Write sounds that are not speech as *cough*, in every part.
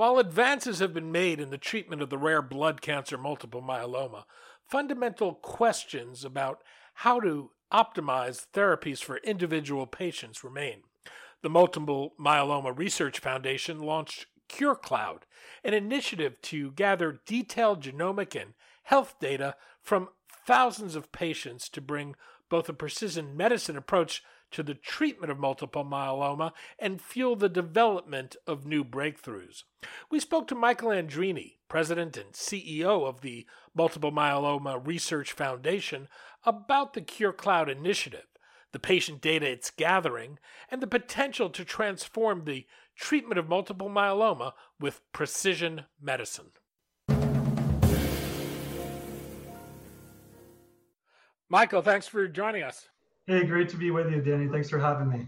While advances have been made in the treatment of the rare blood cancer multiple myeloma, fundamental questions about how to optimize therapies for individual patients remain. The Multiple Myeloma Research Foundation launched CureCloud, an initiative to gather detailed genomic and health data from thousands of patients to bring both a precision medicine approach to the treatment of multiple myeloma and fuel the development of new breakthroughs. We spoke to Michael Andreini, president and CEO of the Multiple Myeloma Research Foundation, about the CureCloud initiative, the patient data it's gathering, and the potential to transform the treatment of multiple myeloma with precision medicine. Michael, thanks for joining us. Hey, great to be with you, Danny. Thanks for having me.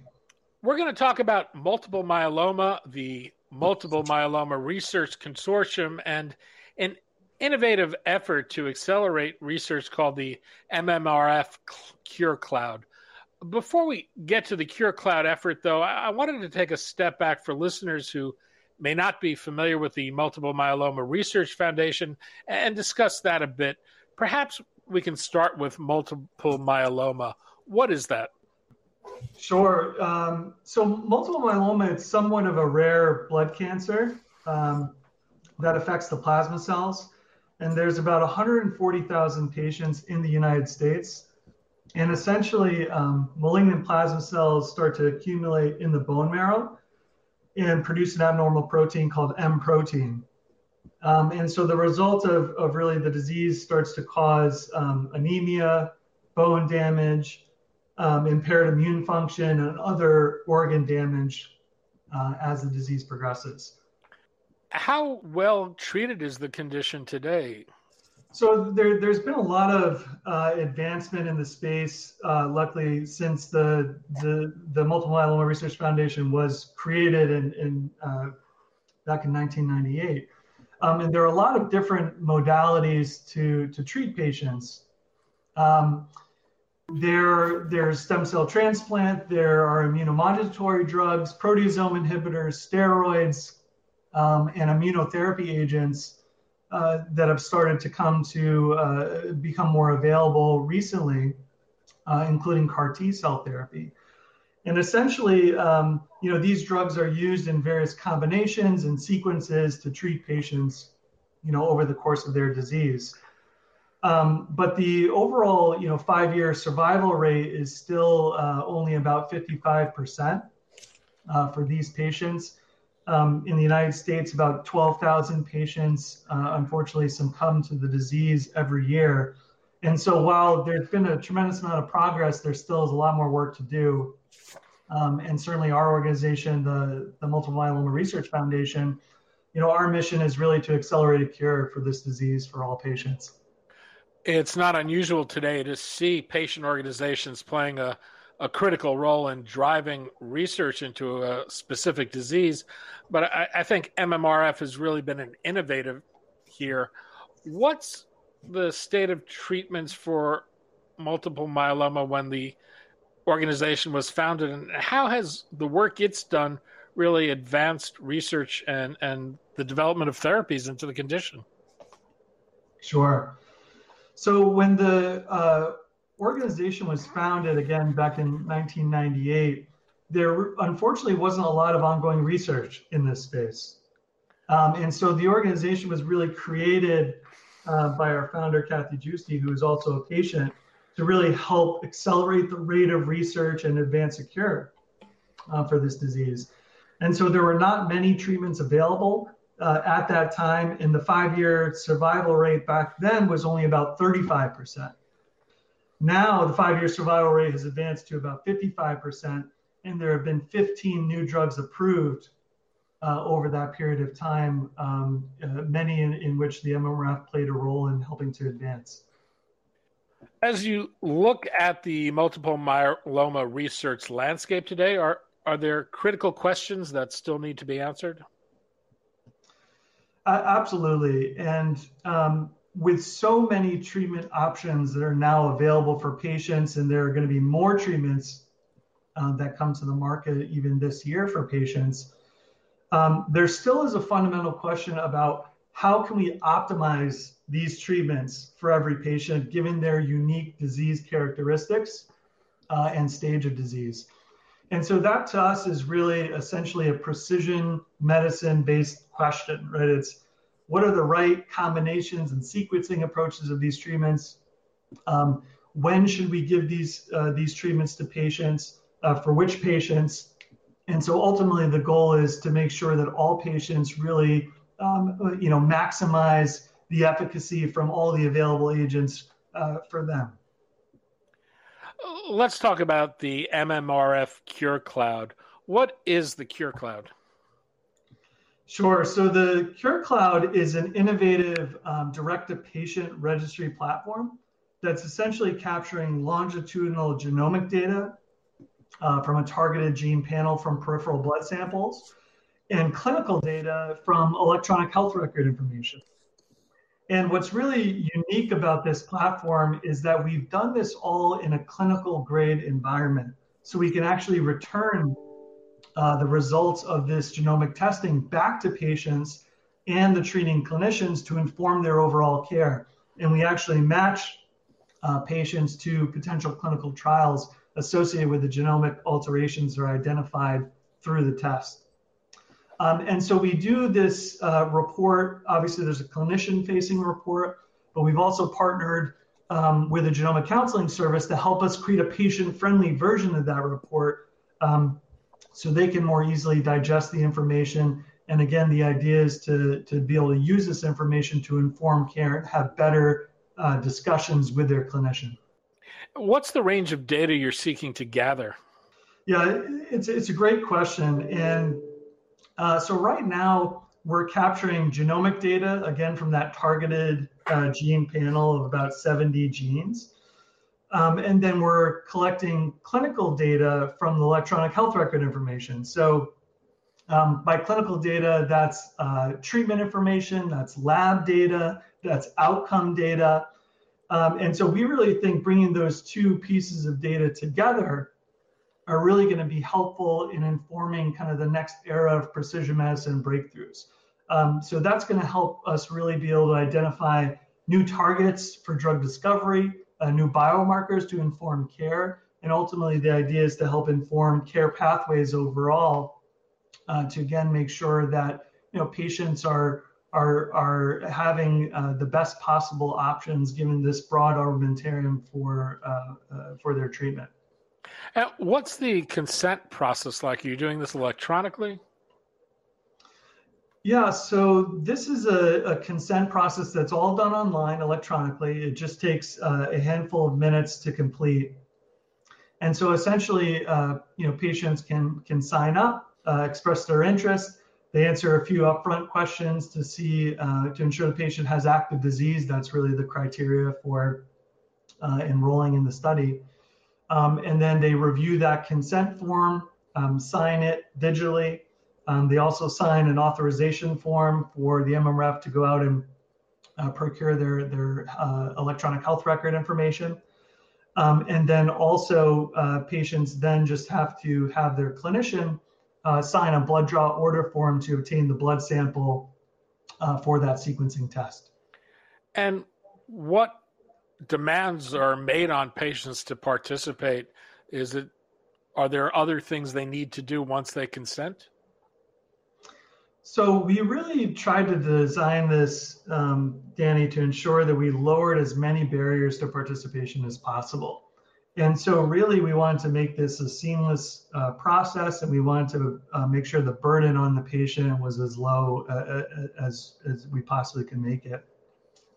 We're going to talk about multiple myeloma, the Multiple Myeloma Research Consortium, and an innovative effort to accelerate research called the MMRF Cure Cloud. Before we get to the Cure Cloud effort, though, I wanted to take a step back for listeners who may not be familiar with the Multiple Myeloma Research Foundation and discuss that a bit. Perhaps we can start with multiple myeloma. What is that? Sure. Um, so multiple myeloma, it's somewhat of a rare blood cancer um, that affects the plasma cells. And there's about 140,000 patients in the United States. And essentially, um, malignant plasma cells start to accumulate in the bone marrow and produce an abnormal protein called M protein. Um, and so the result of, of really the disease starts to cause um, anemia, bone damage, um, impaired immune function, and other organ damage uh, as the disease progresses. How well treated is the condition today? So there, has been a lot of uh, advancement in the space. Uh, luckily, since the, the, the Multiple Myeloma Research Foundation was created in, in uh, back in 1998, um, and there are a lot of different modalities to to treat patients. Um, there, there's stem cell transplant. There are immunomodulatory drugs, proteasome inhibitors, steroids, um, and immunotherapy agents uh, that have started to come to uh, become more available recently, uh, including CAR T cell therapy. And essentially, um, you know, these drugs are used in various combinations and sequences to treat patients, you know, over the course of their disease. Um, but the overall, you know, five-year survival rate is still uh, only about 55% uh, for these patients. Um, in the United States, about 12,000 patients, uh, unfortunately, succumb to the disease every year. And so, while there's been a tremendous amount of progress, there still is a lot more work to do. Um, and certainly, our organization, the, the Multiple Myeloma Research Foundation, you know, our mission is really to accelerate a cure for this disease for all patients it's not unusual today to see patient organizations playing a, a critical role in driving research into a specific disease. But I, I think MMRF has really been an innovative here. What's the state of treatments for multiple myeloma when the organization was founded, and how has the work it's done really advanced research and, and the development of therapies into the condition? Sure. So when the uh, organization was founded again back in 1998, there unfortunately wasn't a lot of ongoing research in this space. Um, and so the organization was really created uh, by our founder, Kathy Giusti, who is also a patient, to really help accelerate the rate of research and advance a cure uh, for this disease. And so there were not many treatments available uh, at that time, and the five year survival rate back then was only about 35%. Now, the five year survival rate has advanced to about 55%, and there have been 15 new drugs approved uh, over that period of time, um, uh, many in, in which the MMRF played a role in helping to advance. As you look at the multiple myeloma research landscape today, are, are there critical questions that still need to be answered? Uh, absolutely. And um, with so many treatment options that are now available for patients, and there are going to be more treatments uh, that come to the market even this year for patients, um, there still is a fundamental question about how can we optimize these treatments for every patient given their unique disease characteristics uh, and stage of disease. And so that to us is really essentially a precision medicine based question, right? It's what are the right combinations and sequencing approaches of these treatments? Um, when should we give these uh, these treatments to patients? Uh, for which patients? And so ultimately, the goal is to make sure that all patients really, um, you know, maximize the efficacy from all the available agents uh, for them. Let's talk about the MMRF Cure Cloud. What is the Cure Cloud? Sure. So the Cure Cloud is an innovative um, direct-to-patient registry platform that's essentially capturing longitudinal genomic data uh, from a targeted gene panel from peripheral blood samples and clinical data from electronic health record information. And what's really unique about this platform is that we've done this all in a clinical grade environment. So we can actually return uh, the results of this genomic testing back to patients and the treating clinicians to inform their overall care. And we actually match uh, patients to potential clinical trials associated with the genomic alterations are identified through the test. Um, and so we do this uh, report. Obviously, there's a clinician facing report, but we've also partnered um, with a genomic counseling service to help us create a patient friendly version of that report um, so they can more easily digest the information. And again, the idea is to, to be able to use this information to inform care and have better uh, discussions with their clinician. What's the range of data you're seeking to gather? Yeah, it's, it's a great question. And uh, so right now, we're capturing genomic data, again, from that targeted uh, gene panel of about 70 genes. Um, and then we're collecting clinical data from the electronic health record information. So um, by clinical data, that's uh, treatment information, that's lab data, that's outcome data. Um, and so we really think bringing those two pieces of data together are really going to be helpful in informing kind of the next era of precision medicine breakthroughs. Um, so that's going to help us really be able to identify new targets for drug discovery, uh, new biomarkers to inform care. And ultimately, the idea is to help inform care pathways overall uh, to again make sure that you know patients are are are having uh, the best possible options given this broad armamentarium for uh, uh, for their treatment. And what's the consent process like? Are you doing this electronically? Yeah, so this is a, a, consent process that's all done online electronically. It just takes uh, a handful of minutes to complete. And so essentially, uh, you know, patients can can sign up, uh, express their interest. They answer a few upfront questions to see uh, to ensure the patient has active disease. That's really the criteria for uh, enrolling in the study. Um, and then they review that consent form, um, sign it digitally, um, they also sign an authorization form for the MMRF to go out and uh, procure their, their uh, electronic health record information. Um, and then also, uh, patients then just have to have their clinician uh, sign a blood draw order form to obtain the blood sample uh, for that sequencing test. And what demands are made on patients to participate? Is it are there other things they need to do once they consent? So we really tried to design this, um, Danny, to ensure that we lowered as many barriers to participation as possible. And so really we wanted to make this a seamless uh, process and we wanted to uh, make sure the burden on the patient was as low uh, uh as, as we possibly can make it.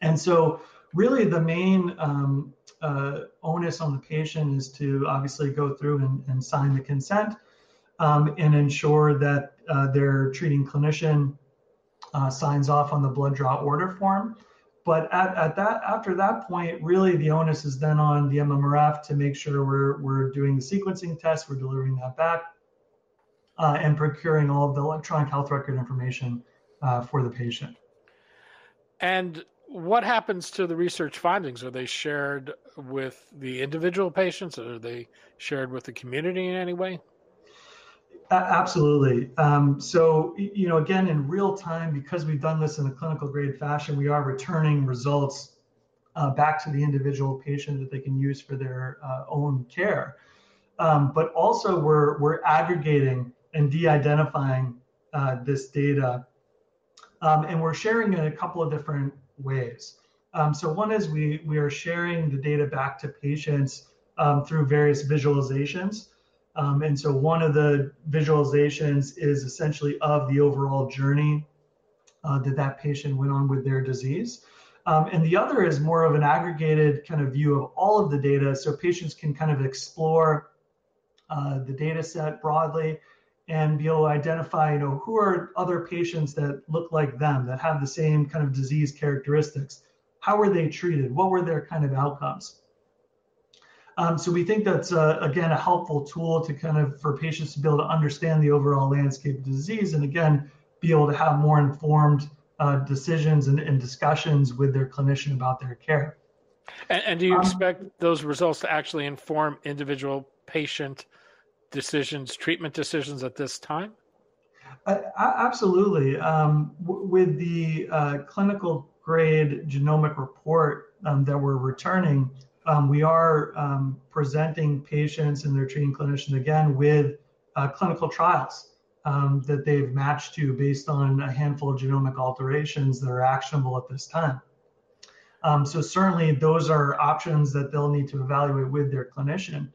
And so really the main um, uh, onus on the patient is to obviously go through and, and sign the consent um, and ensure that uh, their treating clinician uh, signs off on the blood draw order form. But at, at that after that point, really the onus is then on the MMRF to make sure we're we're doing the sequencing test, we're delivering that back, uh, and procuring all of the electronic health record information uh, for the patient. And what happens to the research findings? Are they shared with the individual patients, or are they shared with the community in any way? Absolutely. Um, so, you know, again, in real time, because we've done this in a clinical grade fashion, we are returning results uh, back to the individual patient that they can use for their uh, own care. Um, but also, we're we're aggregating and de-identifying uh, this data, um, and we're sharing it in a couple of different ways. Um, so, one is we we are sharing the data back to patients um, through various visualizations. Um, and so one of the visualizations is essentially of the overall journey uh, that that patient went on with their disease. Um, and the other is more of an aggregated kind of view of all of the data so patients can kind of explore uh, the data set broadly and be able to identify, you know, who are other patients that look like them, that have the same kind of disease characteristics. How were they treated? What were their kind of outcomes? Um, so we think that's uh, again a helpful tool to kind of for patients to be able to understand the overall landscape of disease, and again be able to have more informed uh, decisions and, and, discussions with their clinician about their care. And, and do you um, expect those results to actually inform individual patient decisions, treatment decisions at this time? Uh, absolutely. Um, w- with the uh, clinical grade genomic report um, that we're returning, um, we are um, presenting patients and their treating clinician again with uh, clinical trials um, that they've matched to based on a handful of genomic alterations that are actionable at this time. Um, so certainly those are options that they'll need to evaluate with their clinician,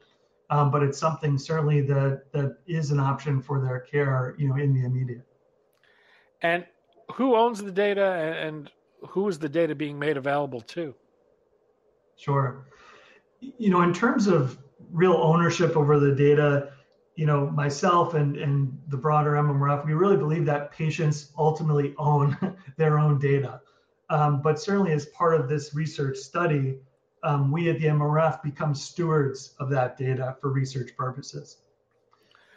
um, but it's something certainly that that is an option for their care, you know, in the immediate. And who owns the data, and who is the data being made available to? Sure you know, in terms of real ownership over the data, you know, myself and, and the broader MMRF, we really believe that patients ultimately own *laughs* their own data. Um, but certainly as part of this research study, um, we at the MMRF become stewards of that data for research purposes.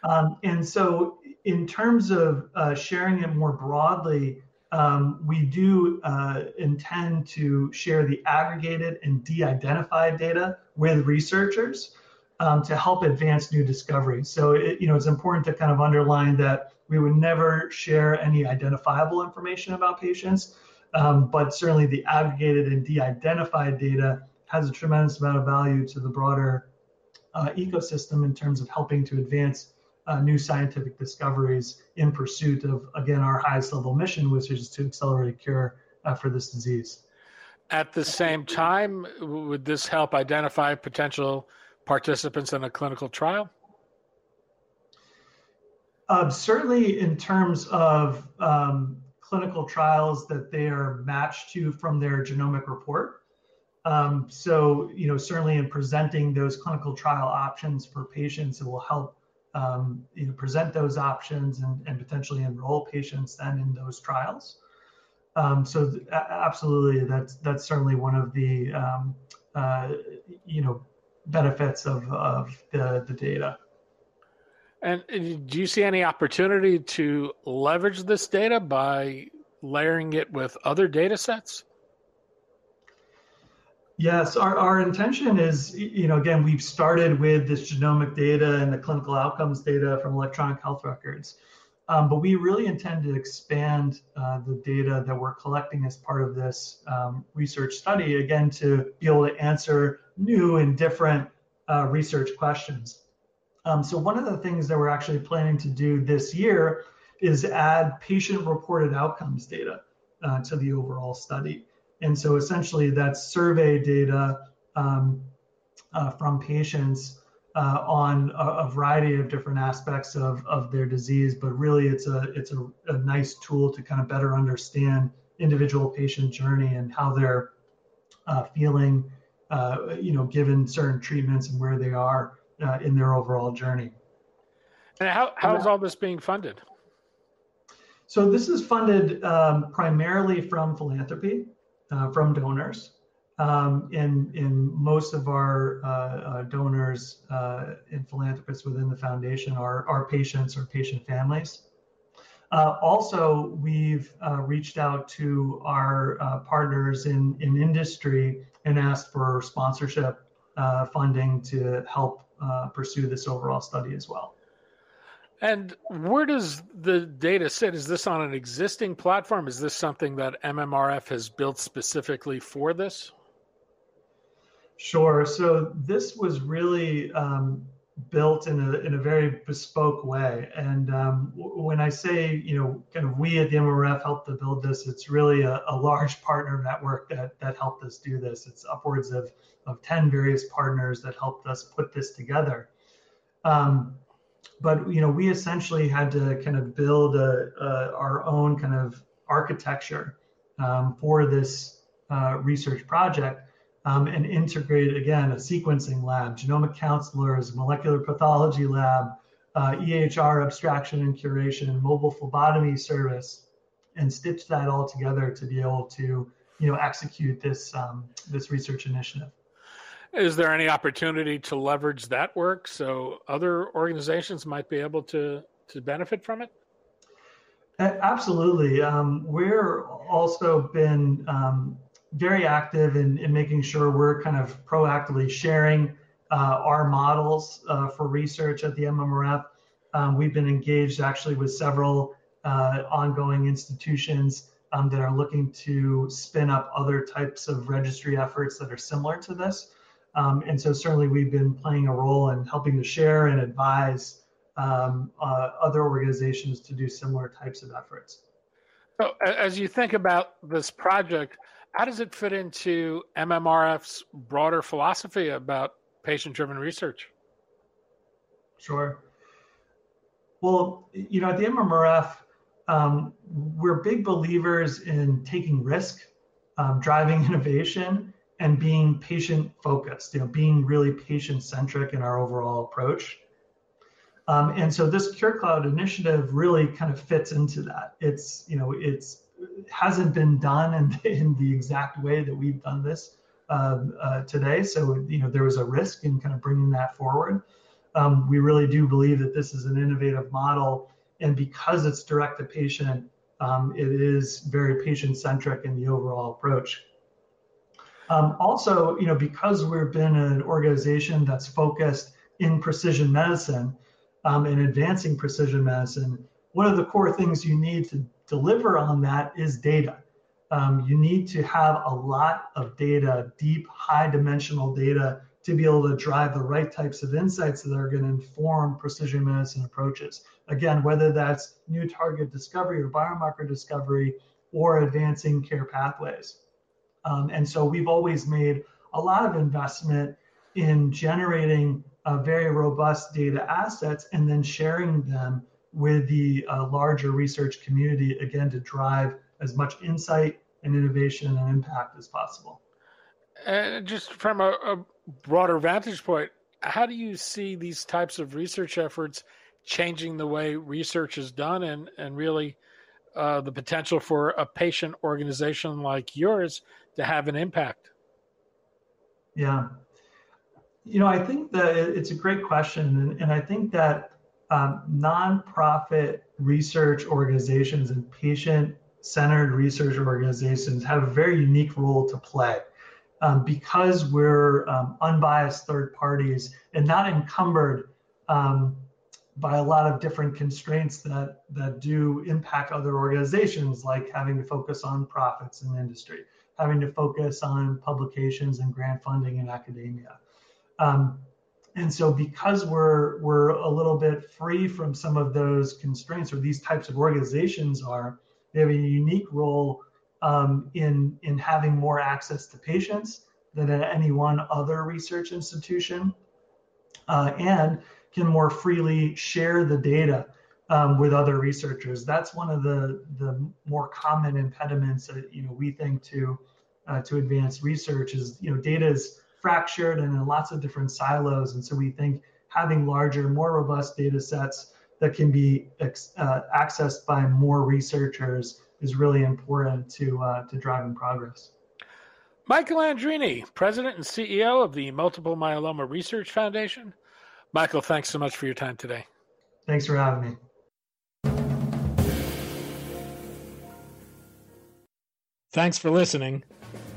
Um, and so in terms of uh, sharing it more broadly, um, we do uh, intend to share the aggregated and de-identified data with researchers um, to help advance new discoveries. So, it, you know, it's important to kind of underline that we would never share any identifiable information about patients, um, but certainly the aggregated and de-identified data has a tremendous amount of value to the broader uh, ecosystem in terms of helping to advance uh, new scientific discoveries in pursuit of, again, our highest level mission, which is to accelerate cure uh, for this disease. At the same time, would this help identify potential participants in a clinical trial? Uh, certainly, in terms of um, clinical trials that they are matched to from their genomic report. Um, so, you know, certainly in presenting those clinical trial options for patients, it will help um, you know, present those options and, and potentially enroll patients then in those trials. Um, so th- absolutely, that's that's certainly one of the um, uh, you know benefits of of the the data. And do you see any opportunity to leverage this data by layering it with other data sets? Yes, our, our intention is, you know, again, we've started with this genomic data and the clinical outcomes data from electronic health records. Um, but we really intend to expand uh, the data that we're collecting as part of this um, research study, again, to be able to answer new and different uh, research questions. Um, so, one of the things that we're actually planning to do this year is add patient reported outcomes data uh, to the overall study. And so essentially that's survey data um, uh, from patients uh, on a, a, variety of different aspects of, of their disease, but really it's a it's a, a nice tool to kind of better understand individual patient journey and how they're uh, feeling, uh, you know, given certain treatments and where they are uh, in their overall journey. And how how is all this being funded? So this is funded um, primarily from philanthropy, uh, from donors. Um, in in most of our uh, uh, donors uh, and philanthropists within the foundation are are patients or patient families. Uh, also, we've uh, reached out to our uh, partners in in industry and asked for sponsorship funding to help pursue this overall study as well. And where does the data sit? Is this on an existing platform? Is this something that MMRF has built specifically for this? Sure. So this was really um, built in a in a very bespoke way. And um, w- when I say you know kind of we at the MRF helped to build this, it's really a, a, large partner network that that helped us do this. It's upwards of of ten various partners that helped us put this together. Um, but you know we essentially had to kind of build a, a our own kind of architecture um, for this uh, research project um, and integrate again a sequencing lab, genomic counselors, molecular pathology lab, uh, EHR abstraction and curation, mobile phlebotomy service, and stitch that all together to be able to you know execute this um, this research initiative. Is there any opportunity to leverage that work so other organizations might be able to to benefit from it? Absolutely. Um, we're also been um, very active in, in making sure we're kind of proactively sharing uh, our models uh, for research at the MMRF. Um, we've been engaged actually with several uh, ongoing institutions um, that are looking to spin up other types of registry efforts that are similar to this. Um, and so certainly we've been playing a role in helping to share and advise um, uh, other organizations to do similar types of efforts. So as you think about this project, how does it fit into MMRF's broader philosophy about patient-driven research? Sure. Well, you know, at the MMRF, um, we're big believers in taking risk, um, driving *laughs* innovation, and being patient focused, you know, being really patient centric in our overall approach. Um, and so this CureCloud initiative really kind of fits into that. It's, you know, it's it hasn't been done in, *laughs* in the exact way that we've done this um, uh, today. So, you know, there was a risk in kind of bringing that forward. Um, we really do believe that this is an innovative model. And because it's direct to patient, um, it is very patient centric in the overall approach. Um, also, you know, because we've been an organization that's focused in precision medicine um, and advancing precision medicine, one of the core things you need to deliver on that is data. Um, you need to have a lot of data, deep, high dimensional data, to be able to drive the right types of insights that are going to inform precision medicine approaches. Again, whether that's new target discovery or biomarker discovery or advancing care pathways. Um, and so we've always made a lot of investment in generating uh, very robust data assets and then sharing them with the uh, larger research community, again, to drive as much insight and innovation and impact as possible. And just from a, a broader vantage point, how do you see these types of research efforts changing the way research is done and, and really uh, the potential for a patient organization like yours to have an impact? Yeah. You know, I think that it's a great question. And, and I think that um, nonprofit research organizations and patient centered research organizations have a very unique role to play. Um, because we're um, unbiased third parties and not encumbered um, by a lot of different constraints that, that do impact other organizations, like having to focus on profits in industry having to focus on publications and grant funding in academia. Um, And so, because we're we're a little bit free from some of those constraints, or these types of organizations are, they have a unique role um, in in having more access to patients than at any one other research institution, uh, and can more freely share the data um, with other researchers. That's one of the the more common impediments that you know we think to uh, to advance research is you know data is fractured and in lots of different silos, and so we think having larger, more robust data sets that can be uh, accessed by more researchers is really important to uh, to driving progress. Michael Andreini, President and CEO of the Multiple Myeloma Research Foundation. Michael, thanks so much for your time today. Thanks for having me. Thanks for listening.